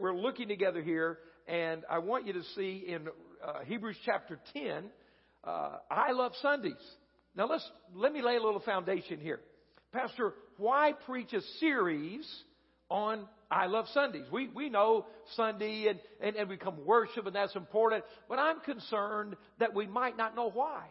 we're looking together here, and I want you to see in uh, Hebrews chapter 10, uh, I love Sundays. Now let's, let me lay a little foundation here. Pastor, why preach a series on I love Sundays? We, we know Sunday and, and, and we come worship and that's important, but I'm concerned that we might not know why.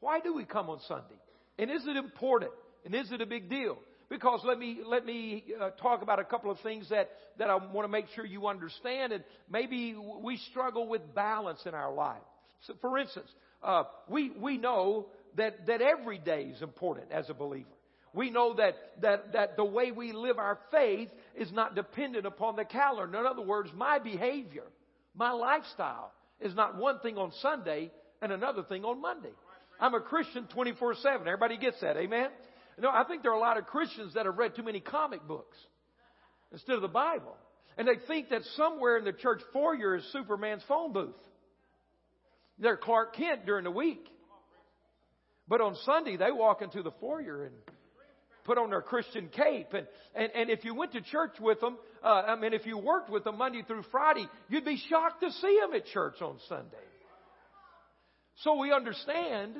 Why do we come on Sunday? And is it important? And is it a big deal? Because let me let me uh, talk about a couple of things that that I want to make sure you understand, and maybe we struggle with balance in our life. So, for instance, uh, we we know that that every day is important as a believer. We know that, that, that the way we live our faith is not dependent upon the calendar. In other words, my behavior, my lifestyle is not one thing on Sunday and another thing on Monday. I'm a Christian 24 7. Everybody gets that. Amen? No, I think there are a lot of Christians that have read too many comic books instead of the Bible. And they think that somewhere in the church foyer is Superman's phone booth. They're Clark Kent during the week. But on Sunday, they walk into the foyer and put on their Christian cape. And, and, and if you went to church with them, uh, I mean, if you worked with them Monday through Friday, you'd be shocked to see them at church on Sunday. So we understand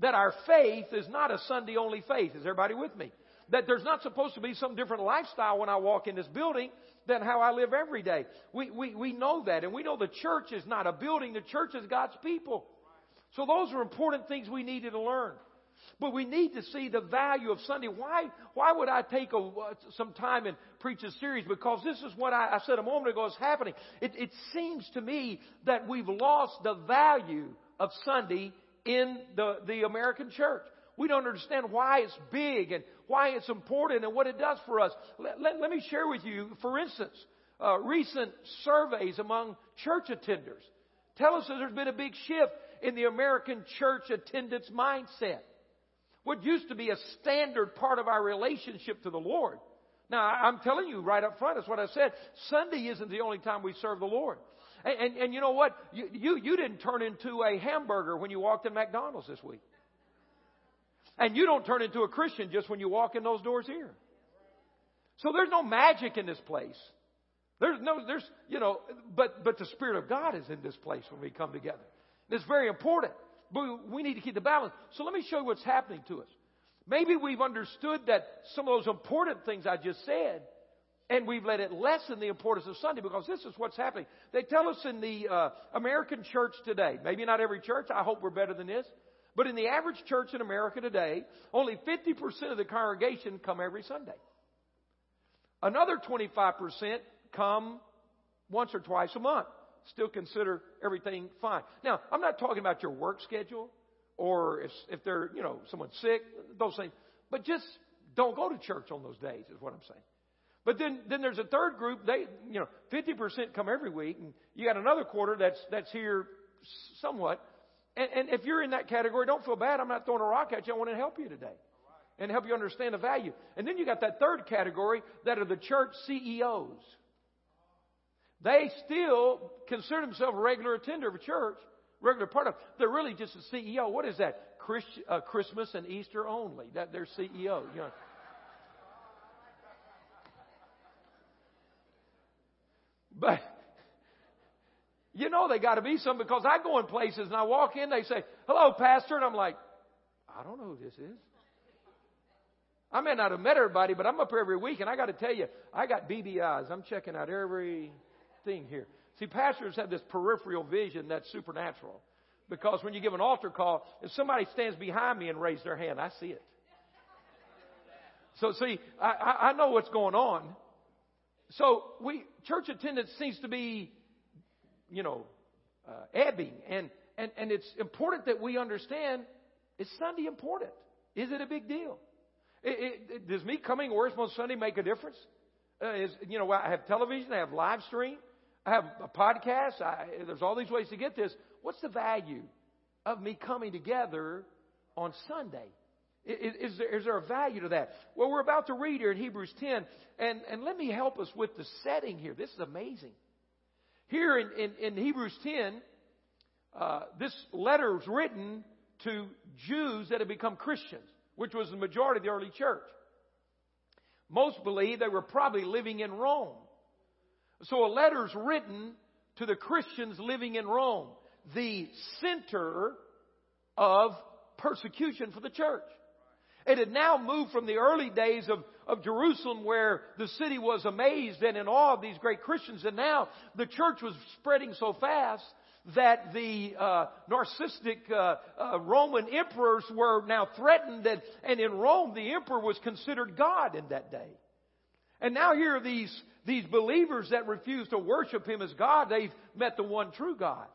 that our faith is not a Sunday only faith. Is everybody with me? That there's not supposed to be some different lifestyle when I walk in this building than how I live every day. We, we, we know that. And we know the church is not a building. The church is God's people. So those are important things we needed to learn. But we need to see the value of Sunday. Why, why would I take a, uh, some time and preach a series? Because this is what I, I said a moment ago is happening. It, it seems to me that we've lost the value of Sunday in the, the American church. We don't understand why it's big and why it's important and what it does for us. Let, let, let me share with you, for instance, uh, recent surveys among church attenders tell us that there's been a big shift in the American church attendance mindset. What used to be a standard part of our relationship to the Lord. Now, I'm telling you right up front, that's what I said. Sunday isn't the only time we serve the Lord. And, and, and you know what? You, you, you didn't turn into a hamburger when you walked in McDonald's this week. And you don't turn into a Christian just when you walk in those doors here. So there's no magic in this place. There's no, there's, you know, but, but the Spirit of God is in this place when we come together. It's very important. But we need to keep the balance. So let me show you what's happening to us. Maybe we've understood that some of those important things I just said and we've let it lessen the importance of Sunday because this is what's happening. They tell us in the uh, American church today, maybe not every church, I hope we're better than this, but in the average church in America today, only 50% of the congregation come every Sunday. Another 25% come once or twice a month. Still consider everything fine. Now, I'm not talking about your work schedule or if, if they're, you know, someone's sick, those things. But just don't go to church on those days is what I'm saying. But then, then there's a third group. They, you know, 50% come every week, and you got another quarter that's that's here somewhat. And, and if you're in that category, don't feel bad. I'm not throwing a rock at you. I want to help you today and help you understand the value. And then you got that third category that are the church CEOs. They still consider themselves a regular attender of a church, regular part of. They're really just a CEO. What is that? Christ, uh, Christmas and Easter only. That they're CEO. You know. But you know they got to be some because I go in places and I walk in, they say, "Hello, pastor," and I'm like, "I don't know who this is." I may not have met everybody, but I'm up here every week, and I got to tell you, I got BBIs. I'm checking out everything here. See, pastors have this peripheral vision that's supernatural. Because when you give an altar call, if somebody stands behind me and raises their hand, I see it. So see, I, I know what's going on. So we church attendance seems to be, you know, uh, ebbing, and, and and it's important that we understand is Sunday important? Is it a big deal? It, it, does me coming worship on Sunday make a difference? Uh, is you know I have television, I have live stream, I have a podcast. I, there's all these ways to get this. What's the value of me coming together on Sunday? Is, is, there, is there a value to that? Well, we're about to read here in Hebrews 10, and, and let me help us with the setting here. This is amazing. Here in, in, in Hebrews 10, uh, this letter was written to Jews that had become Christians, which was the majority of the early church. Most believe they were probably living in Rome. So a letter's written to the Christians living in Rome, the center of persecution for the church. It had now moved from the early days of, of Jerusalem where the city was amazed and in awe of these great Christians. And now the church was spreading so fast that the uh, narcissistic uh, uh, Roman emperors were now threatened. And, and in Rome, the emperor was considered God in that day. And now here are these, these believers that refuse to worship him as God. They've met the one true God.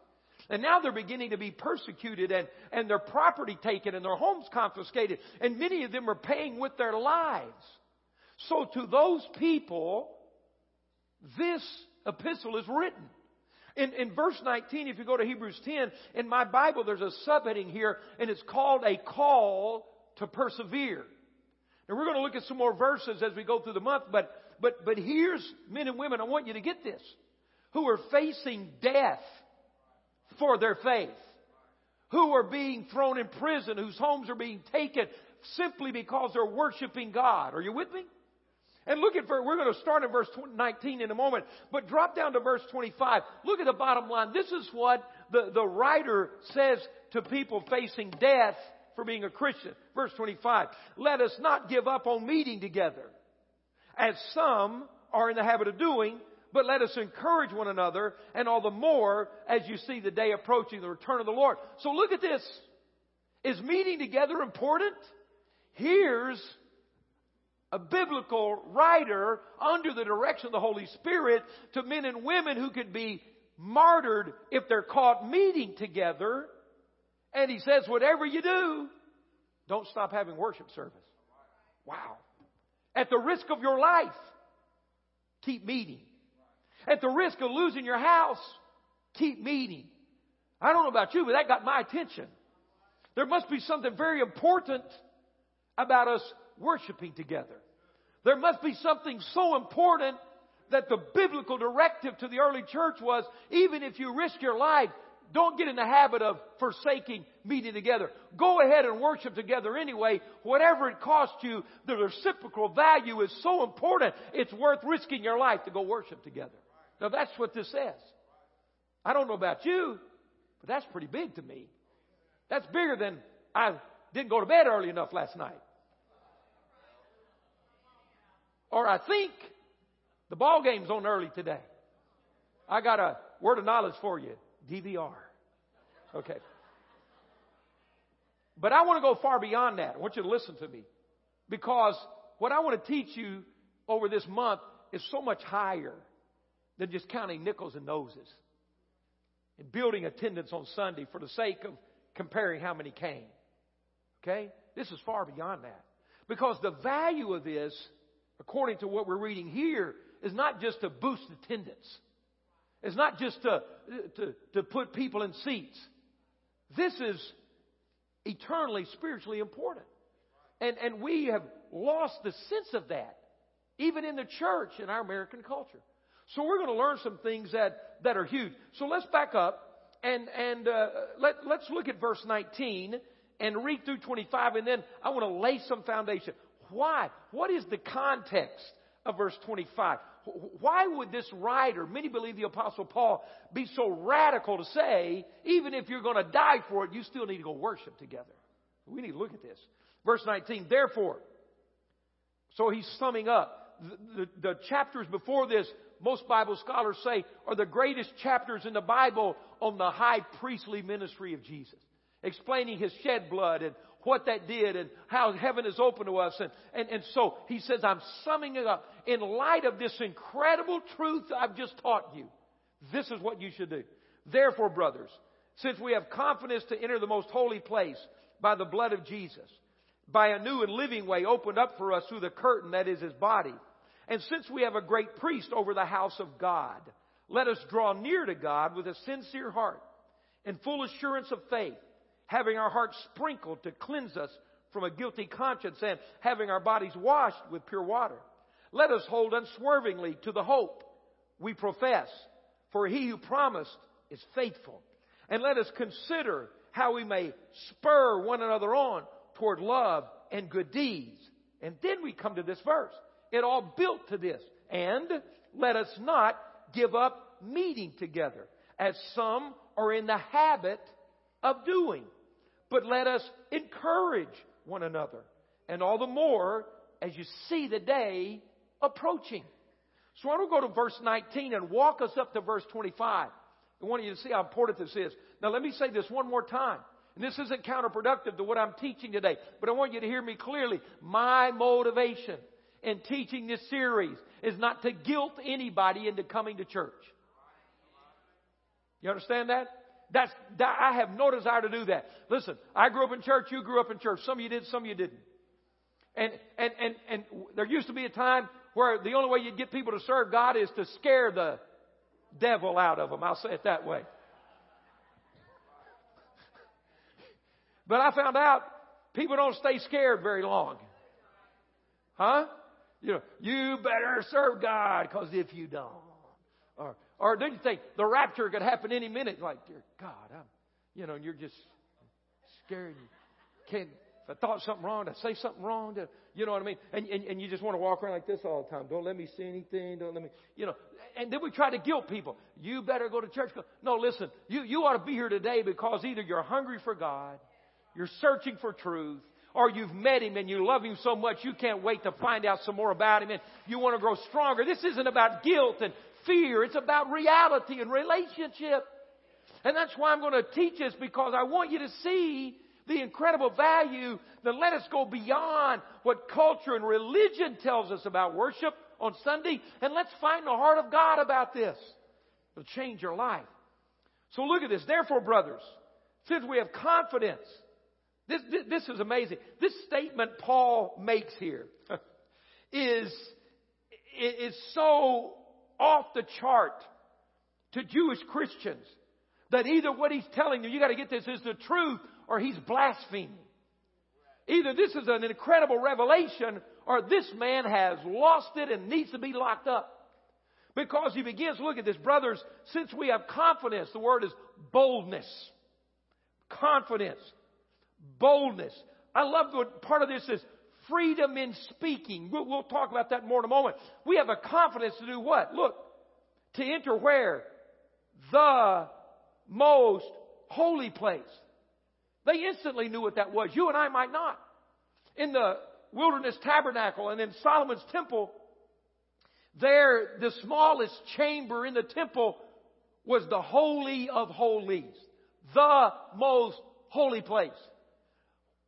And now they're beginning to be persecuted and, and their property taken and their homes confiscated. And many of them are paying with their lives. So to those people, this epistle is written. In, in verse 19, if you go to Hebrews 10, in my Bible there's a subheading here and it's called a call to persevere. And we're going to look at some more verses as we go through the month, but, but, but here's men and women, I want you to get this, who are facing death for their faith, who are being thrown in prison, whose homes are being taken simply because they're worshiping God. Are you with me? And look at, we're going to start in verse 19 in a moment, but drop down to verse 25. Look at the bottom line. This is what the, the writer says to people facing death for being a Christian. Verse 25. Let us not give up on meeting together, as some are in the habit of doing, but let us encourage one another, and all the more as you see the day approaching, the return of the Lord. So look at this. Is meeting together important? Here's a biblical writer under the direction of the Holy Spirit to men and women who could be martyred if they're caught meeting together. And he says, whatever you do, don't stop having worship service. Wow. At the risk of your life, keep meeting. At the risk of losing your house, keep meeting. I don't know about you, but that got my attention. There must be something very important about us worshiping together. There must be something so important that the biblical directive to the early church was even if you risk your life, don't get in the habit of forsaking meeting together. Go ahead and worship together anyway. Whatever it costs you, the reciprocal value is so important, it's worth risking your life to go worship together. Now that's what this says. I don't know about you, but that's pretty big to me. That's bigger than I didn't go to bed early enough last night. Or I think the ball game's on early today. I got a word of knowledge for you. DVR. Okay. But I want to go far beyond that. I want you to listen to me. Because what I want to teach you over this month is so much higher than just counting nickels and noses and building attendance on Sunday for the sake of comparing how many came. Okay? This is far beyond that. Because the value of this, according to what we're reading here, is not just to boost attendance. It's not just to, to, to put people in seats. This is eternally, spiritually important. And, and we have lost the sense of that, even in the church in our American culture. So we're going to learn some things that, that are huge. So let's back up and, and uh, let, let's look at verse 19 and read through 25 and then I want to lay some foundation. Why? What is the context of verse 25? Why would this writer, many believe the apostle Paul, be so radical to say, even if you're going to die for it, you still need to go worship together? We need to look at this. Verse 19, therefore, so he's summing up. The, the, the chapters before this most Bible scholars say are the greatest chapters in the Bible on the high priestly ministry of Jesus. Explaining his shed blood and what that did and how heaven is open to us. And, and, and so he says, I'm summing it up. In light of this incredible truth I've just taught you, this is what you should do. Therefore, brothers, since we have confidence to enter the most holy place by the blood of Jesus, by a new and living way opened up for us through the curtain that is his body, and since we have a great priest over the house of God, let us draw near to God with a sincere heart and full assurance of faith, having our hearts sprinkled to cleanse us from a guilty conscience and having our bodies washed with pure water. Let us hold unswervingly to the hope we profess, for he who promised is faithful. And let us consider how we may spur one another on toward love and good deeds. And then we come to this verse. It all built to this. And let us not give up meeting together, as some are in the habit of doing. But let us encourage one another, and all the more as you see the day approaching. So I want to go to verse 19 and walk us up to verse 25. I want you to see how important this is. Now let me say this one more time. And this isn't counterproductive to what I'm teaching today, but I want you to hear me clearly. My motivation in teaching this series is not to guilt anybody into coming to church. You understand that? That's, that, I have no desire to do that. Listen, I grew up in church, you grew up in church. Some of you did, some of you didn't. And, and, and, and there used to be a time where the only way you'd get people to serve God is to scare the devil out of them. I'll say it that way. But I found out people don't stay scared very long. Huh? You know, you better serve God because if you don't, or or did you think the rapture could happen any minute? Like, dear God, I'm, you know, you're just scared. You can't. If I thought something wrong, to say something wrong, to, you know what I mean? And, and and you just want to walk around like this all the time. Don't let me see anything. Don't let me, you know. And then we try to guilt people. You better go to church. No, listen. You you ought to be here today because either you're hungry for God you're searching for truth, or you've met Him and you love Him so much you can't wait to find out some more about Him and you want to grow stronger. This isn't about guilt and fear. It's about reality and relationship. And that's why I'm going to teach this because I want you to see the incredible value that let us go beyond what culture and religion tells us about worship on Sunday and let's find the heart of God about this. It'll change your life. So look at this. Therefore, brothers, since we have confidence this, this, this is amazing. This statement Paul makes here is, is so off the chart to Jewish Christians that either what he's telling you, you got to get this, is the truth or he's blaspheming. Either this is an incredible revelation or this man has lost it and needs to be locked up. Because he begins, look at this, brothers, since we have confidence, the word is boldness. Confidence boldness. I love what part of this is freedom in speaking. We'll, we'll talk about that more in a moment. We have a confidence to do what? Look, to enter where? The most holy place. They instantly knew what that was. You and I might not. In the wilderness tabernacle and in Solomon's temple, there, the smallest chamber in the temple was the Holy of Holies. The most holy place.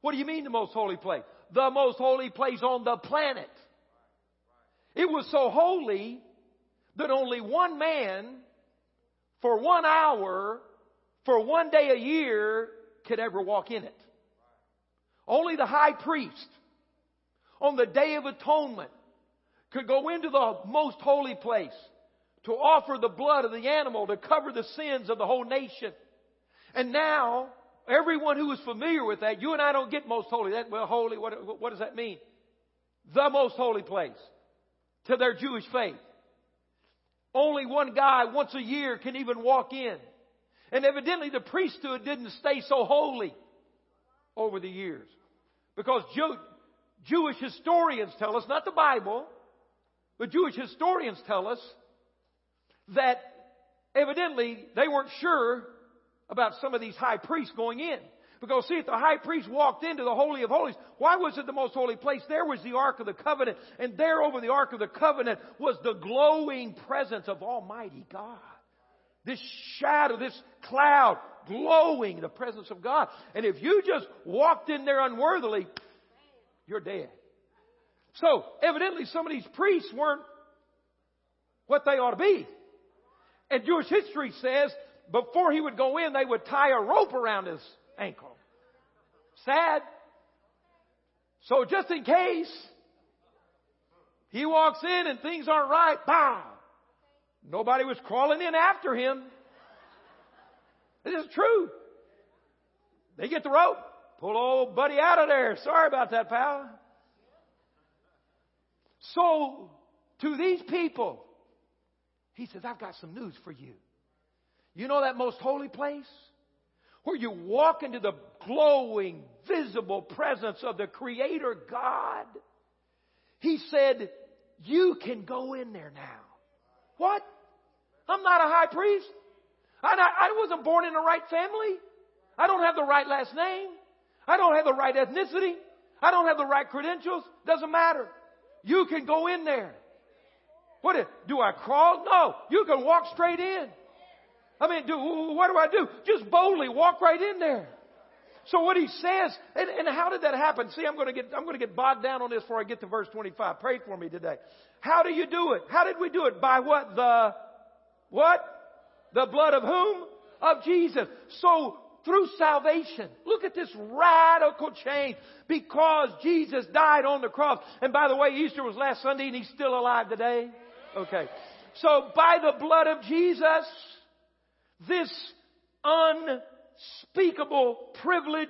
What do you mean the most holy place? The most holy place on the planet. It was so holy that only one man for one hour for one day a year could ever walk in it. Only the high priest on the day of atonement could go into the most holy place to offer the blood of the animal to cover the sins of the whole nation. And now, Everyone who is familiar with that, you and I don't get most holy. That, well, holy, what, what does that mean? The most holy place to their Jewish faith. Only one guy once a year can even walk in. And evidently the priesthood didn't stay so holy over the years. Because Jew, Jewish historians tell us, not the Bible, but Jewish historians tell us that evidently they weren't sure about some of these high priests going in. Because see, if the high priest walked into the Holy of Holies, why was it the most holy place? There was the Ark of the Covenant, and there over the Ark of the Covenant was the glowing presence of Almighty God. This shadow, this cloud, glowing the presence of God. And if you just walked in there unworthily, you're dead. So, evidently some of these priests weren't what they ought to be. And Jewish history says before he would go in, they would tie a rope around his ankle. Sad. So just in case he walks in and things aren't right, bow. Nobody was crawling in after him. This is true. They get the rope, pull old buddy out of there. Sorry about that, pal. So, to these people, he says, I've got some news for you. You know that most holy place? Where you walk into the glowing, visible presence of the Creator God. He said, You can go in there now. What? I'm not a high priest. I, I wasn't born in the right family. I don't have the right last name. I don't have the right ethnicity. I don't have the right credentials. Doesn't matter. You can go in there. What do I crawl? No, you can walk straight in. I mean, do, what do I do? Just boldly walk right in there. So what he says, and, and how did that happen? See, I'm going to get, I'm going to get bogged down on this before I get to verse 25. Pray for me today. How do you do it? How did we do it? By what? The, what? The blood of whom? Of Jesus. So through salvation. Look at this radical change because Jesus died on the cross. And by the way, Easter was last Sunday and he's still alive today. Okay. So by the blood of Jesus, this unspeakable privilege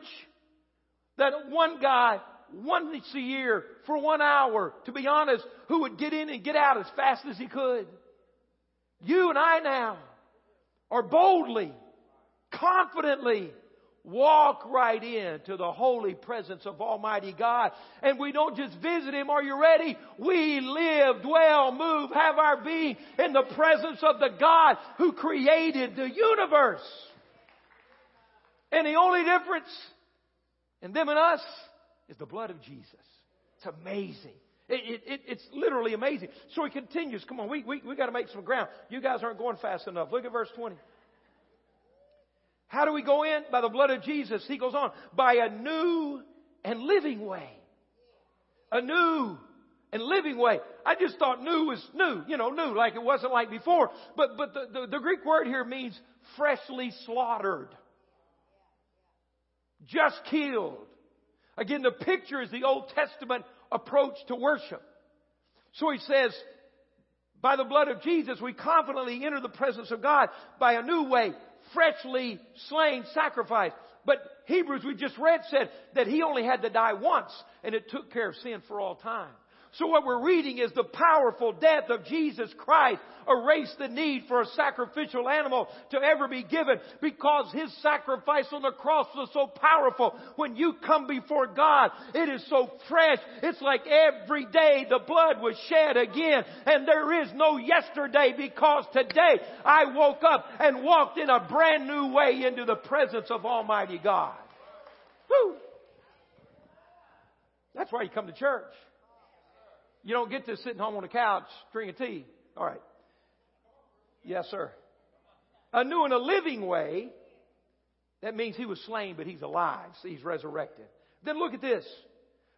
that one guy once a year for one hour, to be honest, who would get in and get out as fast as he could. You and I now are boldly, confidently walk right into the holy presence of Almighty God. And we don't just visit Him, are you ready? We live, dwell, move, have our being in the presence of the God who created the universe. And the only difference in them and us is the blood of Jesus. It's amazing. It, it, it's literally amazing. So he continues. Come on, we, we, we got to make some ground. You guys aren't going fast enough. Look at verse 20. How do we go in? By the blood of Jesus. He goes on, by a new and living way. A new and living way. I just thought new was new, you know, new, like it wasn't like before. But, but the, the, the Greek word here means freshly slaughtered. Just killed. Again, the picture is the Old Testament approach to worship. So he says, by the blood of Jesus, we confidently enter the presence of God by a new way, freshly slain sacrifice. But Hebrews, we just read, said that he only had to die once and it took care of sin for all time. So what we're reading is the powerful death of Jesus Christ erased the need for a sacrificial animal to ever be given because His sacrifice on the cross was so powerful. When you come before God, it is so fresh. It's like every day the blood was shed again and there is no yesterday because today I woke up and walked in a brand new way into the presence of Almighty God. Woo! That's why you come to church. You don't get to sitting home on the couch, drinking tea. All right. Yes, sir. A new and a living way. That means he was slain, but he's alive. So he's resurrected. Then look at this.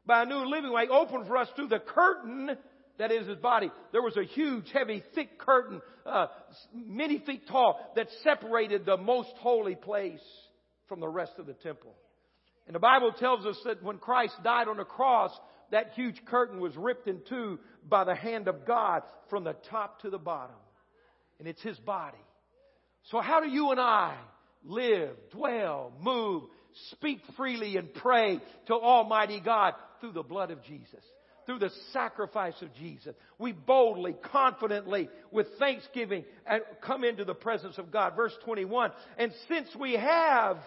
By a new and living way, open for us through the curtain that is his body. There was a huge, heavy, thick curtain, uh, many feet tall, that separated the most holy place from the rest of the temple. And the Bible tells us that when Christ died on the cross, that huge curtain was ripped in two by the hand of God from the top to the bottom. And it's His body. So how do you and I live, dwell, move, speak freely and pray to Almighty God through the blood of Jesus? Through the sacrifice of Jesus. We boldly, confidently, with thanksgiving, uh, come into the presence of God. Verse 21. And since we have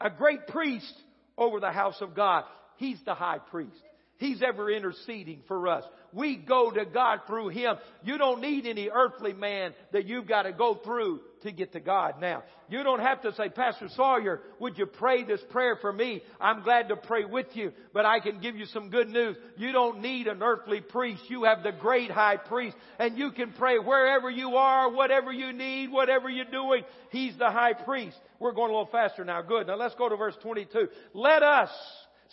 a great priest over the house of God, He's the high priest. He's ever interceding for us. We go to God through Him. You don't need any earthly man that you've got to go through to get to God now. You don't have to say, Pastor Sawyer, would you pray this prayer for me? I'm glad to pray with you, but I can give you some good news. You don't need an earthly priest. You have the great high priest and you can pray wherever you are, whatever you need, whatever you're doing. He's the high priest. We're going a little faster now. Good. Now let's go to verse 22. Let us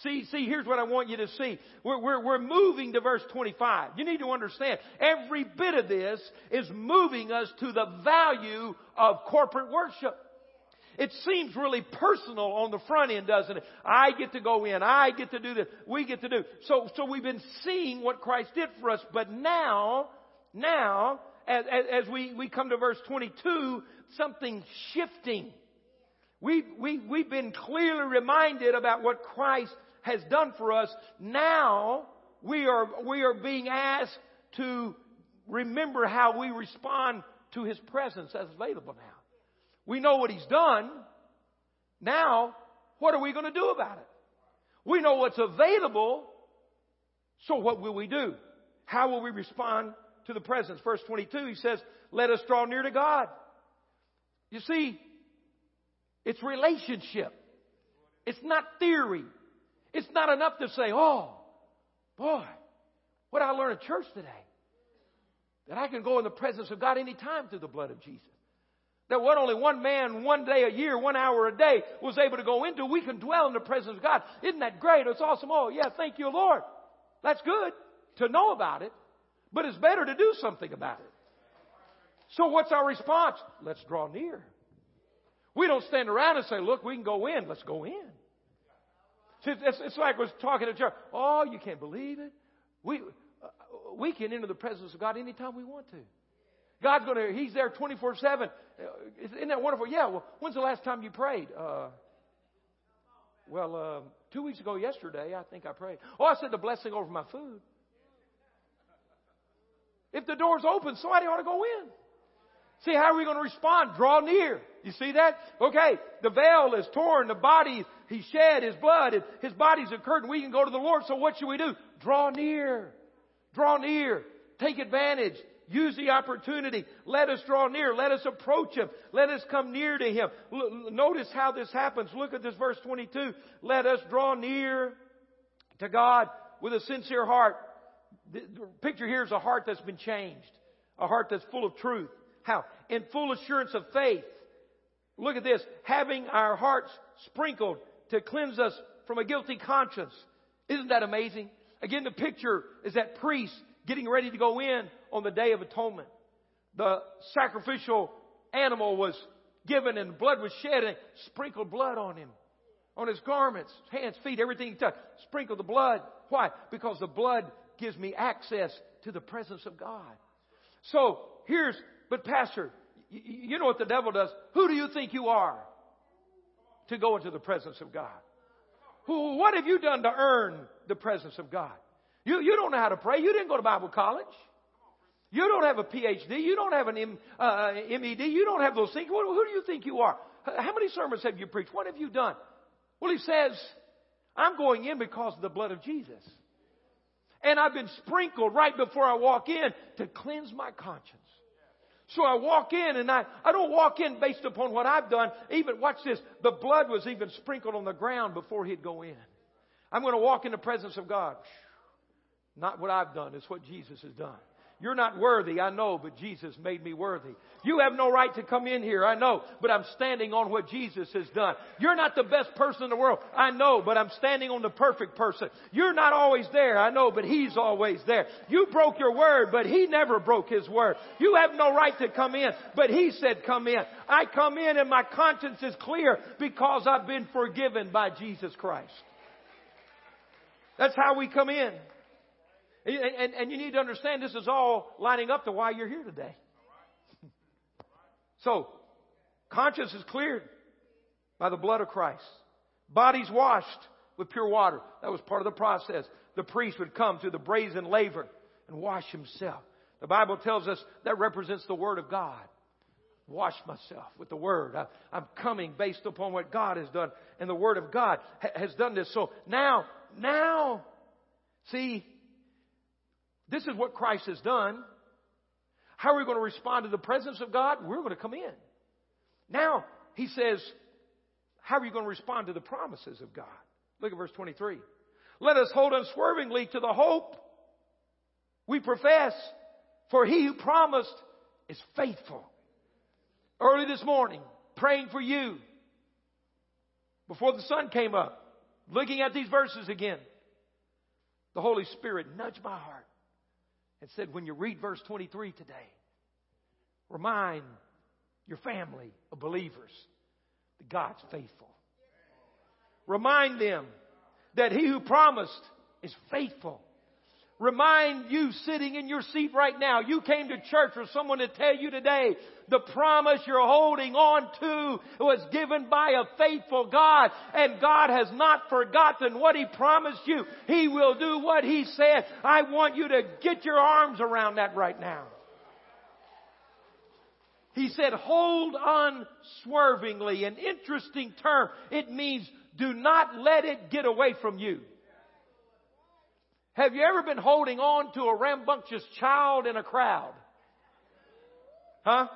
See, see, here's what I want you to see. We're, we're, we're moving to verse 25. You need to understand, every bit of this is moving us to the value of corporate worship. It seems really personal on the front end, doesn't it? I get to go in. I get to do this. We get to do. So, so we've been seeing what Christ did for us, but now, now, as, as, as we, we come to verse 22, something shifting. We, we, we've been clearly reminded about what Christ has done for us, now we are, we are being asked to remember how we respond to His presence as available now. We know what He's done. Now, what are we going to do about it? We know what's available. So what will we do? How will we respond to the presence? Verse 22, he says, let us draw near to God. You see, it's relationship. It's not theory. It's not enough to say, oh, boy, what I learned at church today. That I can go in the presence of God anytime through the blood of Jesus. That what only one man, one day a year, one hour a day was able to go into, we can dwell in the presence of God. Isn't that great? It's awesome. Oh, yeah, thank you, Lord. That's good to know about it, but it's better to do something about it. So what's our response? Let's draw near. We don't stand around and say, look, we can go in. Let's go in. It's, it's like I was talking to church. Oh, you can't believe it. We, uh, we can enter the presence of God anytime we want to. God's going to, He's there 24 7. Uh, isn't that wonderful? Yeah, well, when's the last time you prayed? Uh, well, uh, two weeks ago yesterday, I think I prayed. Oh, I said the blessing over my food. If the door's open, somebody ought to go in. See, how are we going to respond? Draw near. You see that? Okay, the veil is torn, the body, he shed his blood, his body's a curtain. We can go to the Lord, so what should we do? Draw near. Draw near. Take advantage. Use the opportunity. Let us draw near. Let us approach Him. Let us come near to Him. L- notice how this happens. Look at this verse 22. Let us draw near to God with a sincere heart. The picture here is a heart that's been changed. A heart that's full of truth. How? In full assurance of faith. Look at this. Having our hearts sprinkled to cleanse us from a guilty conscience. Isn't that amazing? Again, the picture is that priest getting ready to go in on the Day of Atonement. The sacrificial animal was given and blood was shed and sprinkled blood on him. On his garments, hands, feet, everything he touched. Sprinkled the blood. Why? Because the blood gives me access to the presence of God. So here's, but pastor, you know what the devil does. Who do you think you are to go into the presence of God? Who, what have you done to earn the presence of God? You, you don't know how to pray. You didn't go to Bible college. You don't have a PhD. You don't have an M, uh, MED. You don't have those things. Who, who do you think you are? How many sermons have you preached? What have you done? Well, he says, I'm going in because of the blood of Jesus. And I've been sprinkled right before I walk in to cleanse my conscience. So I walk in and I, I don't walk in based upon what I've done. Even, watch this, the blood was even sprinkled on the ground before he'd go in. I'm going to walk in the presence of God. Not what I've done, it's what Jesus has done. You're not worthy, I know, but Jesus made me worthy. You have no right to come in here, I know, but I'm standing on what Jesus has done. You're not the best person in the world, I know, but I'm standing on the perfect person. You're not always there, I know, but He's always there. You broke your word, but He never broke His word. You have no right to come in, but He said come in. I come in and my conscience is clear because I've been forgiven by Jesus Christ. That's how we come in. And, and, and you need to understand this is all lining up to why you're here today. So, conscience is cleared by the blood of Christ. Bodies washed with pure water. That was part of the process. The priest would come to the brazen laver and wash himself. The Bible tells us that represents the Word of God. Wash myself with the Word. I, am coming based upon what God has done, and the Word of God ha- has done this. So now, now, see, this is what Christ has done. How are we going to respond to the presence of God? We're going to come in. Now, he says, how are you going to respond to the promises of God? Look at verse 23. Let us hold unswervingly to the hope we profess, for he who promised is faithful. Early this morning, praying for you, before the sun came up, looking at these verses again, the Holy Spirit nudged my heart and said, when you read verse 23 today, remind your family of believers that God's faithful. Remind them that he who promised is faithful. Remind you sitting in your seat right now, you came to church for someone to tell you today the promise you're holding on to was given by a faithful God and God has not forgotten what He promised you. He will do what He said. I want you to get your arms around that right now. He said, hold unswervingly, an interesting term. It means do not let it get away from you. Have you ever been holding on to a rambunctious child in a crowd? Huh?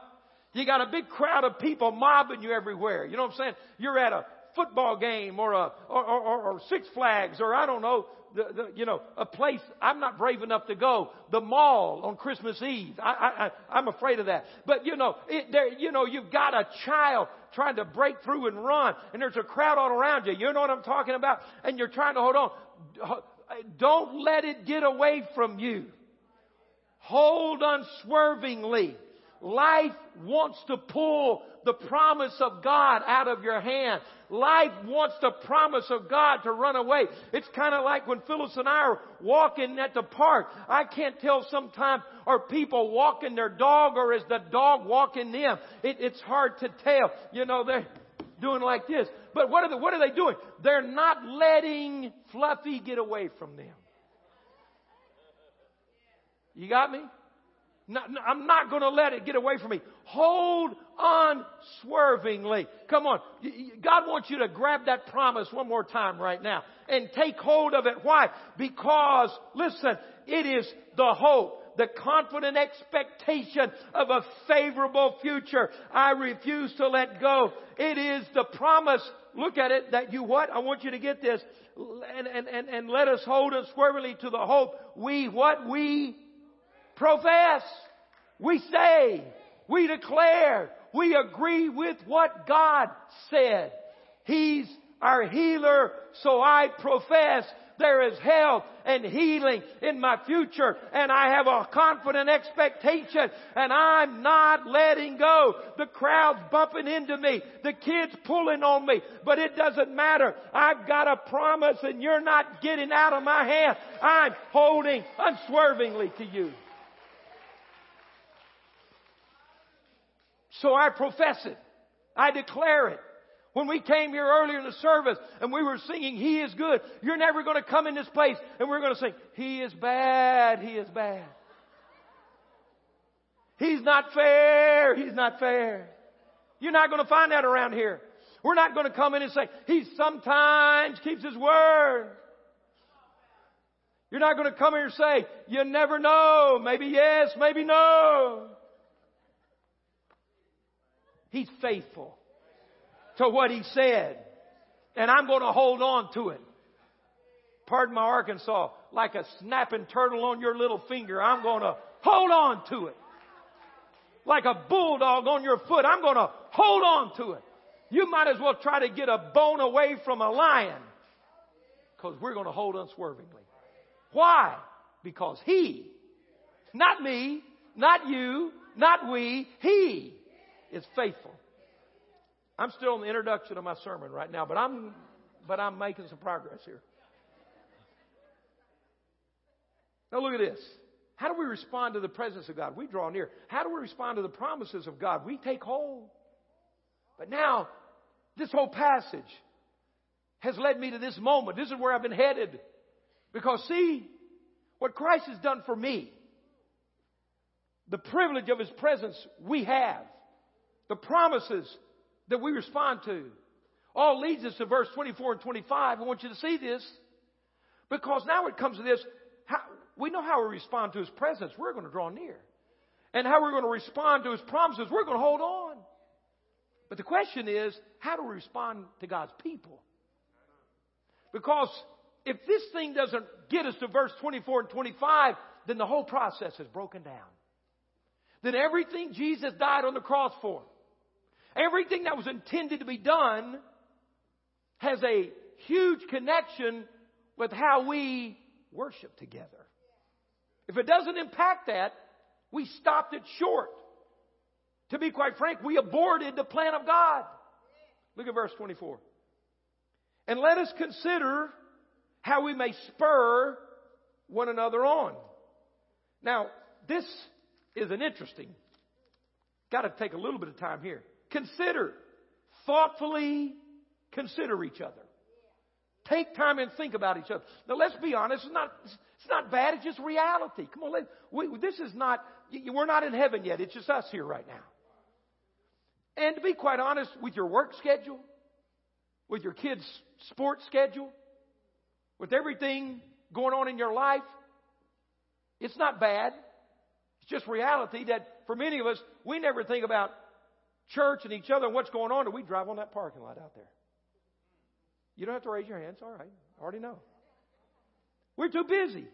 You got a big crowd of people mobbing you everywhere. You know what I'm saying? You're at a football game or a or, or, or Six Flags or I don't know the, the, you know, a place I'm not brave enough to go. The mall on Christmas Eve. I, I, I, I'm afraid of that. But you know, it, there, you know, you've got a child trying to break through and run, and there's a crowd all around you. You know what I'm talking about? And you're trying to hold on. Don't let it get away from you. Hold unswervingly. Life wants to pull the promise of God out of your hand. Life wants the promise of God to run away. It's kind of like when Phyllis and I are walking at the park. I can't tell sometimes are people walking their dog or is the dog walking them? It, it's hard to tell. You know, they're doing like this. But what are, they, what are they doing? They're not letting Fluffy get away from them. You got me? I'm not going to let it get away from me. Hold unswervingly. Come on. God wants you to grab that promise one more time right now and take hold of it. Why? Because, listen, it is the hope, the confident expectation of a favorable future. I refuse to let go. It is the promise. Look at it that you what? I want you to get this. And, and, and, and let us hold unswervingly to the hope we what? We profess. We say. We declare. We agree with what God said. He's our healer, so I profess there is health and healing in my future and I have a confident expectation and I'm not letting go. The crowd's bumping into me. The kids pulling on me, but it doesn't matter. I've got a promise and you're not getting out of my hand. I'm holding unswervingly to you. So I profess it. I declare it. When we came here earlier in the service and we were singing, He is good, you're never going to come in this place and we're going to sing, He is bad, He is bad. He's not fair, He's not fair. You're not going to find that around here. We're not going to come in and say, He sometimes keeps His word. You're not going to come here and say, you never know, maybe yes, maybe no. He's faithful to what He said. And I'm going to hold on to it. Pardon my Arkansas, like a snapping turtle on your little finger, I'm going to hold on to it. Like a bulldog on your foot, I'm going to hold on to it. You might as well try to get a bone away from a lion because we're going to hold unswervingly. Why? Because He, not me, not you, not we, He is faithful. I'm still in the introduction of my sermon right now, but I'm, but I'm making some progress here. Now look at this. How do we respond to the presence of God? We draw near. How do we respond to the promises of God? We take hold. But now, this whole passage has led me to this moment. This is where I've been headed. Because see, what Christ has done for me, the privilege of His presence we have the promises that we respond to. All leads us to verse 24 and 25. I want you to see this because now it comes to this. How, we know how we respond to His presence. We're going to draw near. And how we're going to respond to His promises. We're going to hold on. But the question is, how do we respond to God's people? Because if this thing doesn't get us to verse 24 and 25, then the whole process is broken down. Then everything Jesus died on the cross for, Everything that was intended to be done has a huge connection with how we worship together. If it doesn't impact that, we stopped it short. To be quite frank, we aborted the plan of God. Look at verse 24. And let us consider how we may spur one another on. Now, this is an interesting, got to take a little bit of time here. Consider. Thoughtfully consider each other. Take time and think about each other. Now, let's be honest. It's not, it's not bad. It's just reality. Come on. Let, we, this is not, we're not in heaven yet. It's just us here right now. And to be quite honest, with your work schedule, with your kids' sports schedule, with everything going on in your life, it's not bad. It's just reality that for many of us, we never think about church and each other and what's going on until we drive on that parking lot out there. You don't have to raise your hands. All right. I already know. We're too busy.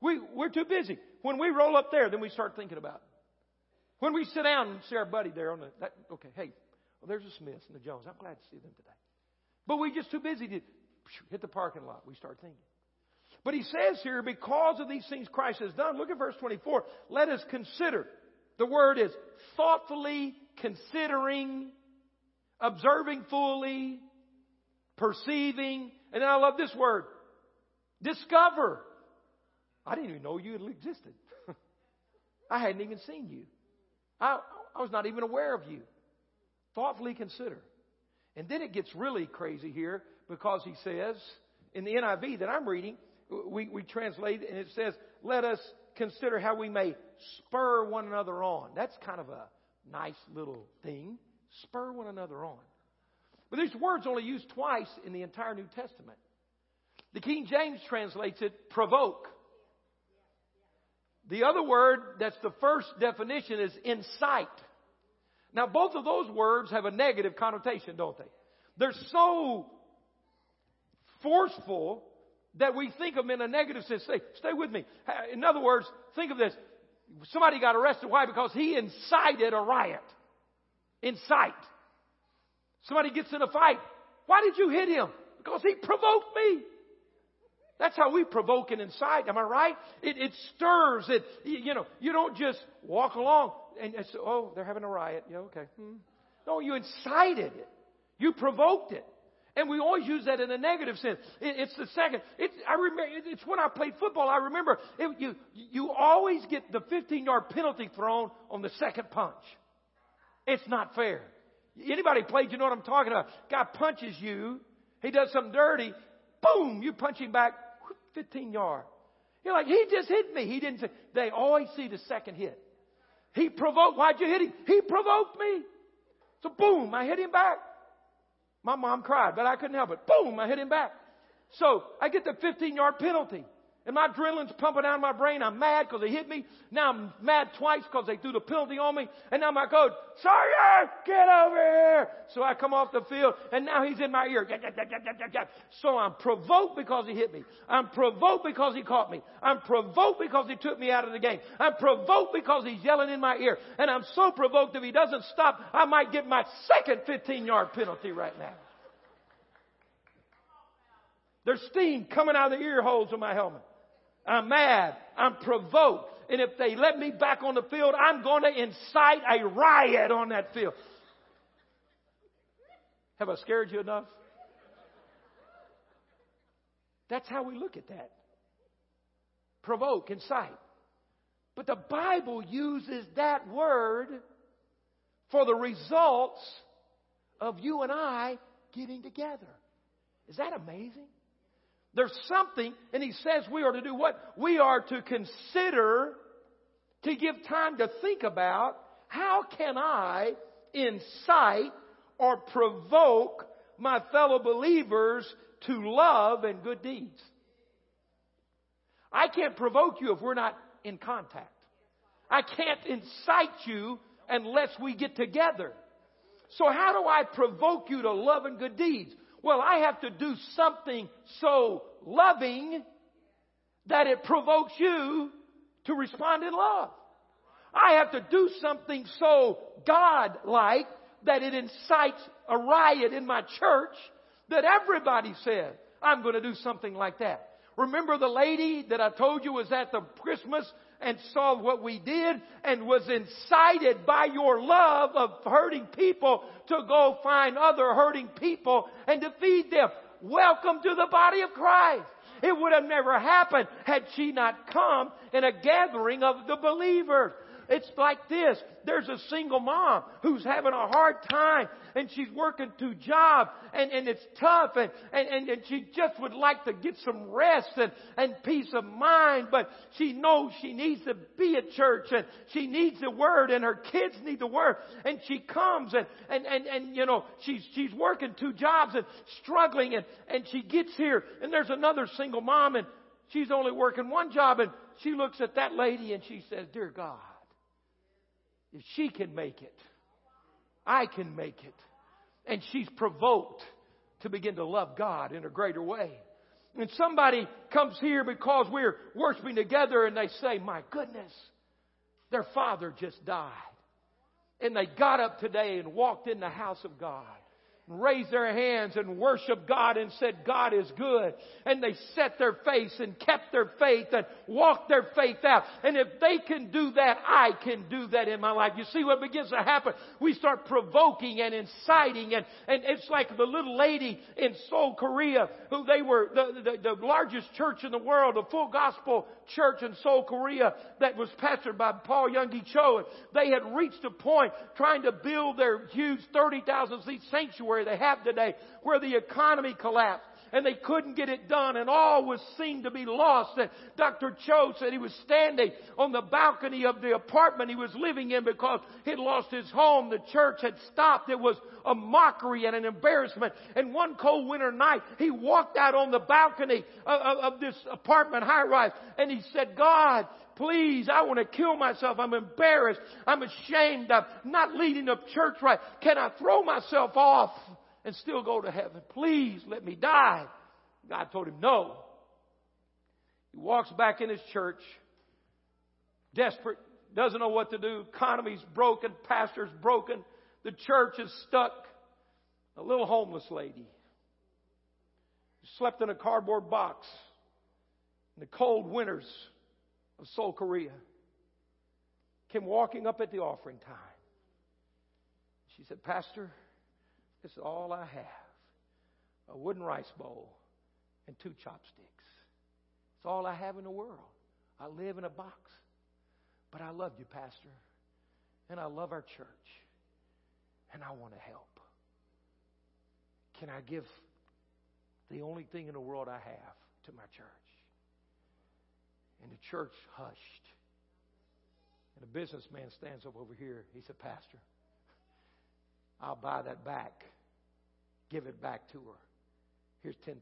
We, we're too busy. When we roll up there, then we start thinking about it. When we sit down and see our buddy there on the, that, okay, hey, well, there's the Smiths and the Jones. I'm glad to see them today. But we're just too busy to hit the parking lot. We start thinking. But he says here, because of these things Christ has done, look at verse 24. Let us consider. The word is thoughtfully considering, observing fully, perceiving, and I love this word, discover. I didn't even know you existed. I hadn't even seen you. I, I was not even aware of you. Thoughtfully consider. And then it gets really crazy here because he says, in the NIV that I'm reading, we, we translate and it says, let us consider how we may spur one another on. That's kind of a nice little thing. Spur one another on. But these words only used twice in the entire New Testament. The King James translates it provoke. The other word that's the first definition is incite. Now, both of those words have a negative connotation, don't they? They're so forceful that we think of them in a negative sense. Stay, stay with me. In other words, think of this. Somebody got arrested. Why? Because he incited a riot. Incite. Somebody gets in a fight. Why did you hit him? Because he provoked me. That's how we provoke and incite. Am I right? It, it stirs. It, you know, you don't just walk along and, oh, they're having a riot. Yeah, okay. Hmm. No, you incited it. You provoked it. And we always use that in a negative sense. It, it's the second. It's, I remember, it's when I played football. I remember it, you, you always get the 15 yard penalty thrown on the second punch. It's not fair. Anybody played, you know what I'm talking about. Guy punches you. He does something dirty. Boom! You punch him back 15 yard. You're like, he just hit me. He didn't say, they always see the second hit. He provoked, why'd you hit him? He provoked me. So boom, I hit him back. My mom cried, but I couldn't help it. Boom, I hit him back. So I get the 15 yard penalty. And my adrenaline's pumping out of my brain. I'm mad because they hit me. Now I'm mad twice because they threw the penalty on me. And now my coach, Sawyer, get over here. So I come off the field and now he's in my ear. So I'm provoked because he hit me. I'm provoked because he caught me. I'm provoked because he took me out of the game. I'm provoked because he's yelling in my ear. And I'm so provoked if he doesn't stop, I might get my second 15 yard penalty right now. There's steam coming out of the ear holes of my helmet. I'm mad. I'm provoked. And if they let me back on the field, I'm going to incite a riot on that field. Have I scared you enough? That's how we look at that. Provoke, incite. But the Bible uses that word for the results of you and I getting together. Is that amazing? There's something, and he says we are to do what? We are to consider, to give time to think about, how can I incite or provoke my fellow believers to love and good deeds? I can't provoke you if we're not in contact. I can't incite you unless we get together. So how do I provoke you to love and good deeds? Well, I have to do something so loving that it provokes you to respond in love. I have to do something so God-like that it incites a riot in my church that everybody says, I'm going to do something like that. Remember the lady that I told you was at the Christmas and saw what we did and was incited by your love of hurting people to go find other hurting people and to feed them. Welcome to the body of Christ. It would have never happened had she not come in a gathering of the believers. It's like this. There's a single mom who's having a hard time and she's working two jobs and, and it's tough and, and, and, and she just would like to get some rest and, and peace of mind, but she knows she needs to be at church and she needs the word and her kids need the word and she comes and, and, and, and you know, she's, she's working two jobs and struggling and, and she gets here and there's another single mom and she's only working one job and she looks at that lady and she says, Dear God, if she can make it, I can make it. And she's provoked to begin to love God in a greater way. And somebody comes here because we're worshiping together and they say, My goodness, their father just died. And they got up today and walked in the house of God raised their hands and worshiped God and said, God is good. And they set their face and kept their faith and walked their faith out. And if they can do that, I can do that in my life. You see what begins to happen? We start provoking and inciting and, and it's like the little lady in Seoul, Korea, who they were the, the, the largest church in the world, a full gospel church in Seoul, Korea that was pastored by Paul Yonggi Cho. And they had reached a point trying to build their huge 30,000 seat sanctuary they have today where the economy collapsed and they couldn't get it done and all was seen to be lost. And Dr. Cho said he was standing on the balcony of the apartment he was living in because he'd lost his home. The church had stopped. It was a mockery and an embarrassment. And one cold winter night, he walked out on the balcony of, of, of this apartment high rise and he said, God, please, I want to kill myself. I'm embarrassed. I'm ashamed. I'm not leading the church right. Can I throw myself off? and still go to heaven. Please let me die. God told him no. He walks back in his church, desperate, doesn't know what to do. Economy's broken, pastor's broken, the church is stuck. A little homeless lady slept in a cardboard box in the cold winters of Seoul, Korea. Came walking up at the offering time. She said, Pastor, this is all I have a wooden rice bowl and two chopsticks. It's all I have in the world. I live in a box. But I love you, Pastor. And I love our church. And I want to help. Can I give the only thing in the world I have to my church? And the church hushed. And a businessman stands up over here. He said, Pastor, I'll buy that back. Give it back to her. Here's $10,000.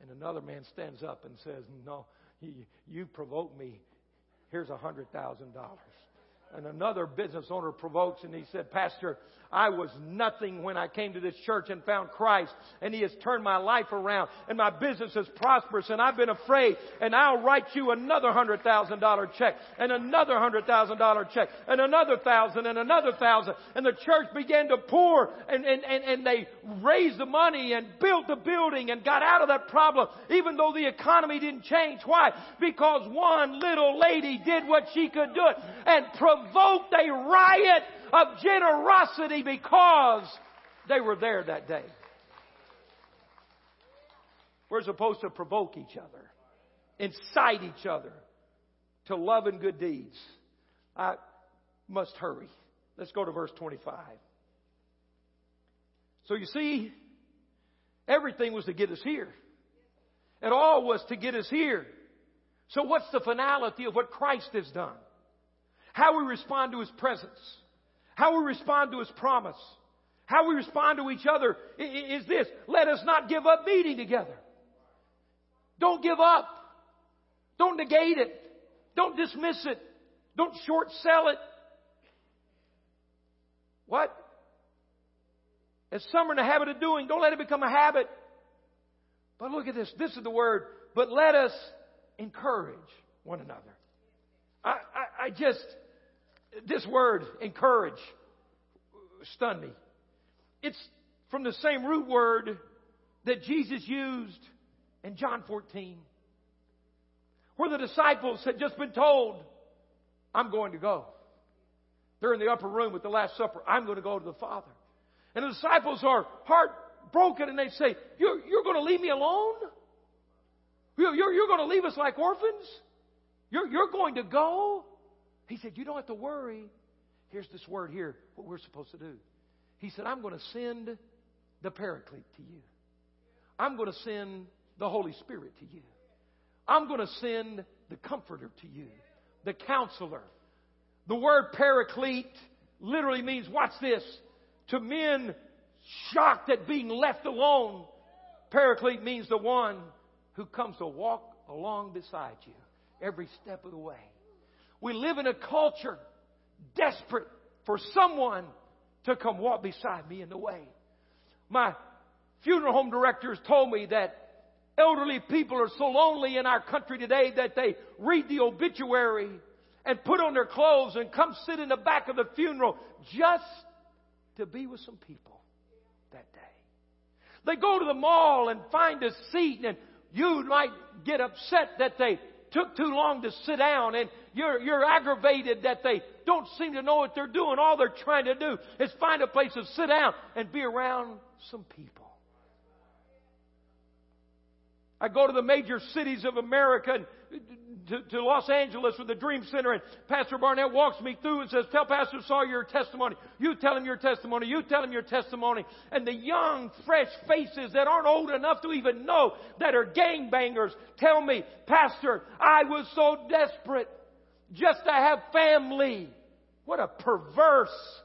And another man stands up and says, No, you, you provoked me. Here's $100,000. And another business owner provokes and he said, Pastor, I was nothing when I came to this church and found Christ and He has turned my life around and my business is prosperous and I've been afraid and I'll write you another hundred thousand dollar check and another hundred thousand dollar check and another thousand and another thousand and the church began to pour and, and, and, and they raised the money and built the building and got out of that problem even though the economy didn't change. Why? Because one little lady did what she could do it and provoked a riot of generosity because they were there that day. We're supposed to provoke each other, incite each other to love and good deeds. I must hurry. Let's go to verse 25. So you see, everything was to get us here. It all was to get us here. So what's the finality of what Christ has done? How we respond to His presence. How we respond to His promise. How we respond to each other is this. Let us not give up meeting together. Don't give up. Don't negate it. Don't dismiss it. Don't short sell it. What? As some are in the habit of doing, don't let it become a habit. But look at this. This is the word. But let us encourage one another. I, I, I just, this word, encourage, stunned me. It's from the same root word that Jesus used in John 14, where the disciples had just been told, I'm going to go. They're in the upper room at the Last Supper. I'm going to go to the Father. And the disciples are heartbroken and they say, You're, you're going to leave me alone? You're, you're, you're going to leave us like orphans? You're, you're going to go? He said, You don't have to worry. Here's this word here, what we're supposed to do. He said, I'm going to send the Paraclete to you. I'm going to send the Holy Spirit to you. I'm going to send the Comforter to you, the Counselor. The word Paraclete literally means, watch this, to men shocked at being left alone. Paraclete means the one who comes to walk along beside you every step of the way. We live in a culture desperate for someone to come walk beside me in the way. My funeral home directors told me that elderly people are so lonely in our country today that they read the obituary and put on their clothes and come sit in the back of the funeral just to be with some people that day. They go to the mall and find a seat and you might get upset that they took too long to sit down and you're, you're aggravated that they don't seem to know what they're doing. All they're trying to do is find a place to sit down and be around some people. I go to the major cities of America and to, to, Los Angeles with the Dream Center, and Pastor Barnett walks me through and says, Tell Pastor Saul your testimony. You tell him your testimony. You tell him your testimony. And the young, fresh faces that aren't old enough to even know that are gangbangers tell me, Pastor, I was so desperate just to have family. What a perverse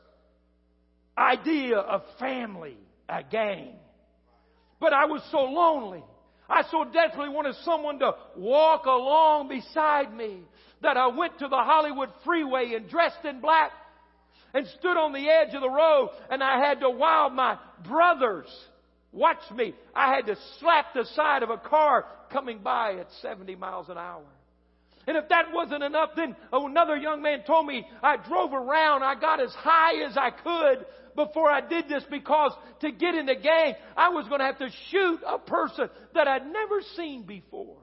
idea of family, a gang. But I was so lonely. I so desperately wanted someone to walk along beside me that I went to the Hollywood freeway and dressed in black and stood on the edge of the road and I had to wow my brothers watch me. I had to slap the side of a car coming by at 70 miles an hour. And if that wasn't enough, then another young man told me I drove around. I got as high as I could before I did this because to get in the game, I was going to have to shoot a person that I'd never seen before.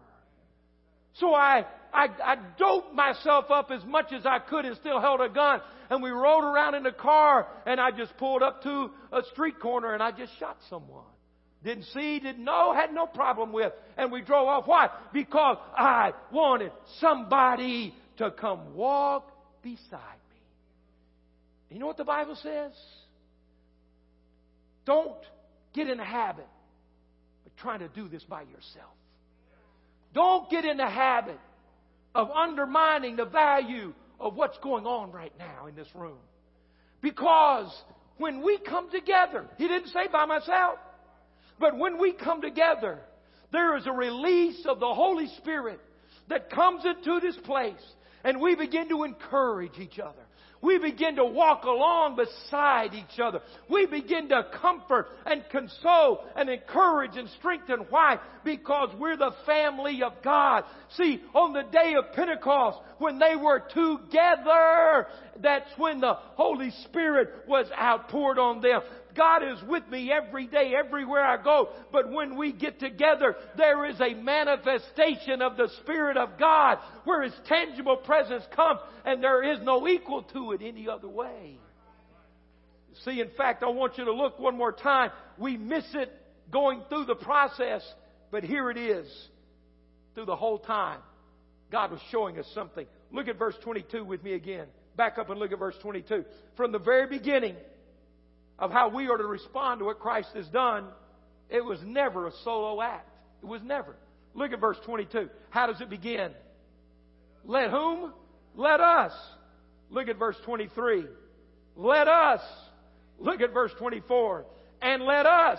So I, I, I doped myself up as much as I could and still held a gun. And we rode around in the car and I just pulled up to a street corner and I just shot someone. Didn't see, didn't know, had no problem with. And we drove off. Why? Because I wanted somebody to come walk beside me. You know what the Bible says? Don't get in the habit of trying to do this by yourself. Don't get in the habit of undermining the value of what's going on right now in this room. Because when we come together, he didn't say by myself, but when we come together, there is a release of the Holy Spirit that comes into this place and we begin to encourage each other. We begin to walk along beside each other. We begin to comfort and console and encourage and strengthen. Why? Because we're the family of God. See, on the day of Pentecost, when they were together, that's when the Holy Spirit was outpoured on them. God is with me every day, everywhere I go. But when we get together, there is a manifestation of the Spirit of God where His tangible presence comes and there is no equal to it any other way. See, in fact, I want you to look one more time. We miss it going through the process, but here it is through the whole time. God was showing us something. Look at verse 22 with me again. Back up and look at verse 22. From the very beginning, of how we are to respond to what Christ has done, it was never a solo act. It was never. Look at verse 22. How does it begin? Let whom? Let us. Look at verse 23. Let us. Look at verse 24. And let us.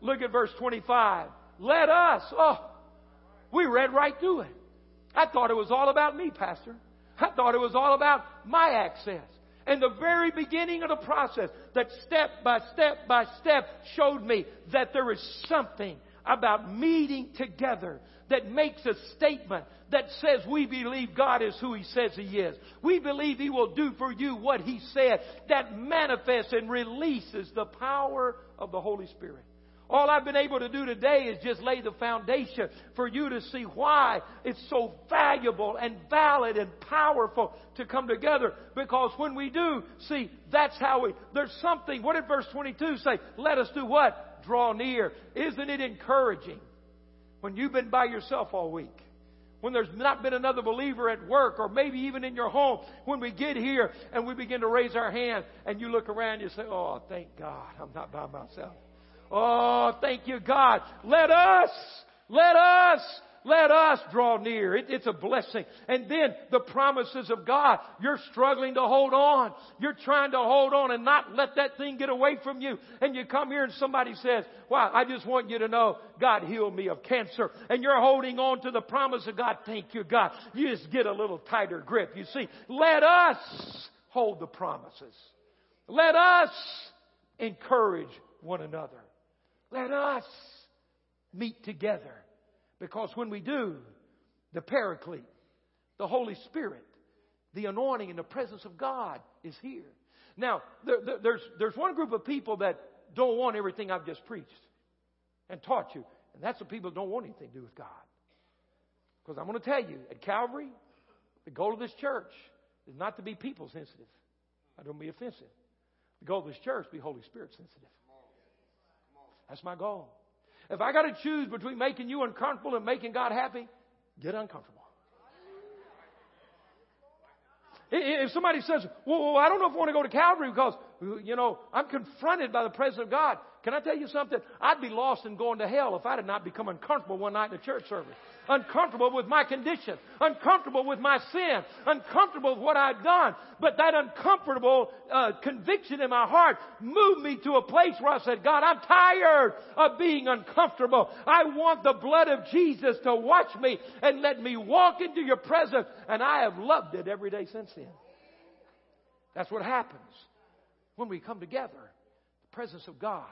Look at verse 25. Let us. Oh, we read right through it. I thought it was all about me, Pastor. I thought it was all about my access. And the very beginning of the process, that step by step by step showed me that there is something about meeting together that makes a statement that says we believe God is who He says He is. We believe He will do for you what He said. That manifests and releases the power of the Holy Spirit. All I've been able to do today is just lay the foundation for you to see why it's so valuable and valid and powerful to come together. Because when we do, see, that's how we, there's something, what did verse 22 say? Let us do what? Draw near. Isn't it encouraging when you've been by yourself all week? when there's not been another believer at work or maybe even in your home, when we get here and we begin to raise our hand and you look around, you say, Oh, thank God I'm not by myself. Oh, thank you, God. Let us, let us, let us draw near. It, it's a blessing. And then the promises of God. You're struggling to hold on. You're trying to hold on and not let that thing get away from you. And you come here and somebody says, wow, I just want you to know God healed me of cancer. And you're holding on to the promise of God. Thank you, God. You just get a little tighter grip. You see, let us hold the promises. Let us encourage one another. Let us meet together. Because when we do, the Paraclete, the Holy Spirit, the anointing and the presence of God is here. Now, there, there, there's, there's one group of people that don't want everything I've just preached and taught you. And that's the people that don't want anything to do with God. Because I'm going to tell you, at Calvary, the goal of this church is not to be people sensitive. I don't be offensive. The goal of this church be Holy Spirit sensitive. That's my goal. If I got to choose between making you uncomfortable and making God happy, get uncomfortable. If somebody says, well, I don't know if I want to go to Calvary because, you know, I'm confronted by the presence of God. Can I tell you something? I'd be lost and going to hell if I did not become uncomfortable one night in a church service. Uncomfortable with my condition. Uncomfortable with my sin. Uncomfortable with what I'd done. But that uncomfortable uh, conviction in my heart moved me to a place where I said, God, I'm tired of being uncomfortable. I want the blood of Jesus to watch me and let me walk into your presence. And I have loved it every day since then. That's what happens when we come together. The presence of God